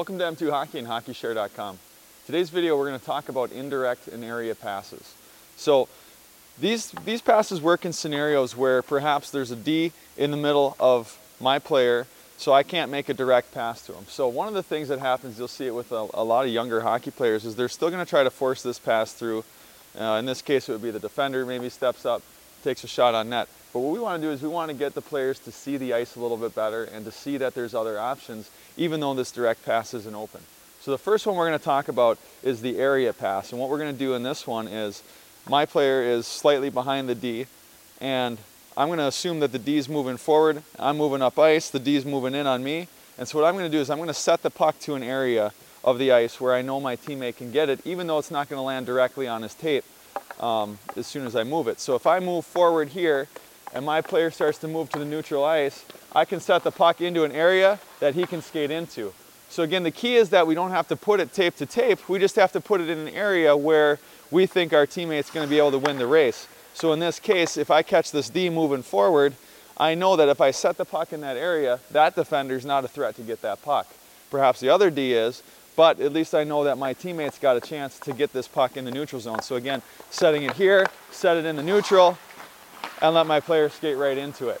Welcome to M2 Hockey and HockeyShare.com. Today's video we're going to talk about indirect and area passes. So these, these passes work in scenarios where perhaps there's a D in the middle of my player so I can't make a direct pass to him. So one of the things that happens, you'll see it with a, a lot of younger hockey players, is they're still going to try to force this pass through. Uh, in this case it would be the defender maybe steps up, takes a shot on net. But what we want to do is we want to get the players to see the ice a little bit better and to see that there's other options, even though this direct pass isn't open. So the first one we're going to talk about is the area pass. And what we're going to do in this one is my player is slightly behind the D, and I'm going to assume that the D is moving forward. I'm moving up ice. The D is moving in on me. And so what I'm going to do is I'm going to set the puck to an area of the ice where I know my teammate can get it, even though it's not going to land directly on his tape um, as soon as I move it. So if I move forward here and my player starts to move to the neutral ice, I can set the puck into an area that he can skate into. So again, the key is that we don't have to put it tape to tape, we just have to put it in an area where we think our teammate's gonna be able to win the race. So in this case, if I catch this D moving forward, I know that if I set the puck in that area, that defender's not a threat to get that puck. Perhaps the other D is, but at least I know that my teammate's got a chance to get this puck in the neutral zone. So again, setting it here, set it in the neutral, and let my player skate right into it.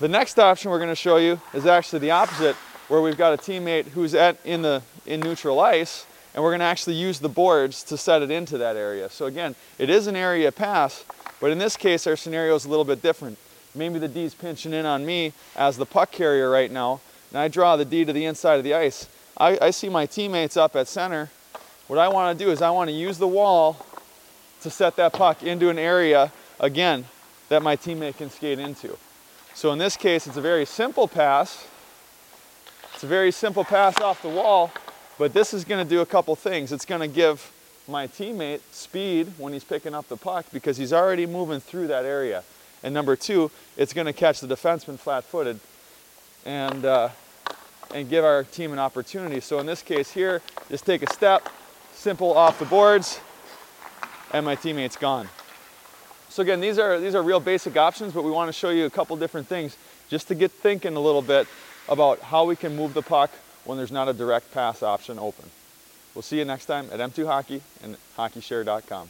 The next option we're going to show you is actually the opposite, where we've got a teammate who's at in the in neutral ice, and we're going to actually use the boards to set it into that area. So again, it is an area pass, but in this case, our scenario is a little bit different. Maybe the D's pinching in on me as the puck carrier right now, and I draw the D to the inside of the ice. I, I see my teammates up at center. What I want to do is I want to use the wall to set that puck into an area, again, that my teammate can skate into. So in this case, it's a very simple pass. It's a very simple pass off the wall, but this is gonna do a couple things. It's gonna give my teammate speed when he's picking up the puck because he's already moving through that area. And number two, it's gonna catch the defenseman flat-footed and, uh, and give our team an opportunity. So in this case here, just take a step, simple off the boards, and my teammate's gone. So again, these are, these are real basic options, but we want to show you a couple different things just to get thinking a little bit about how we can move the puck when there's not a direct pass option open. We'll see you next time at M2 Hockey and HockeyShare.com.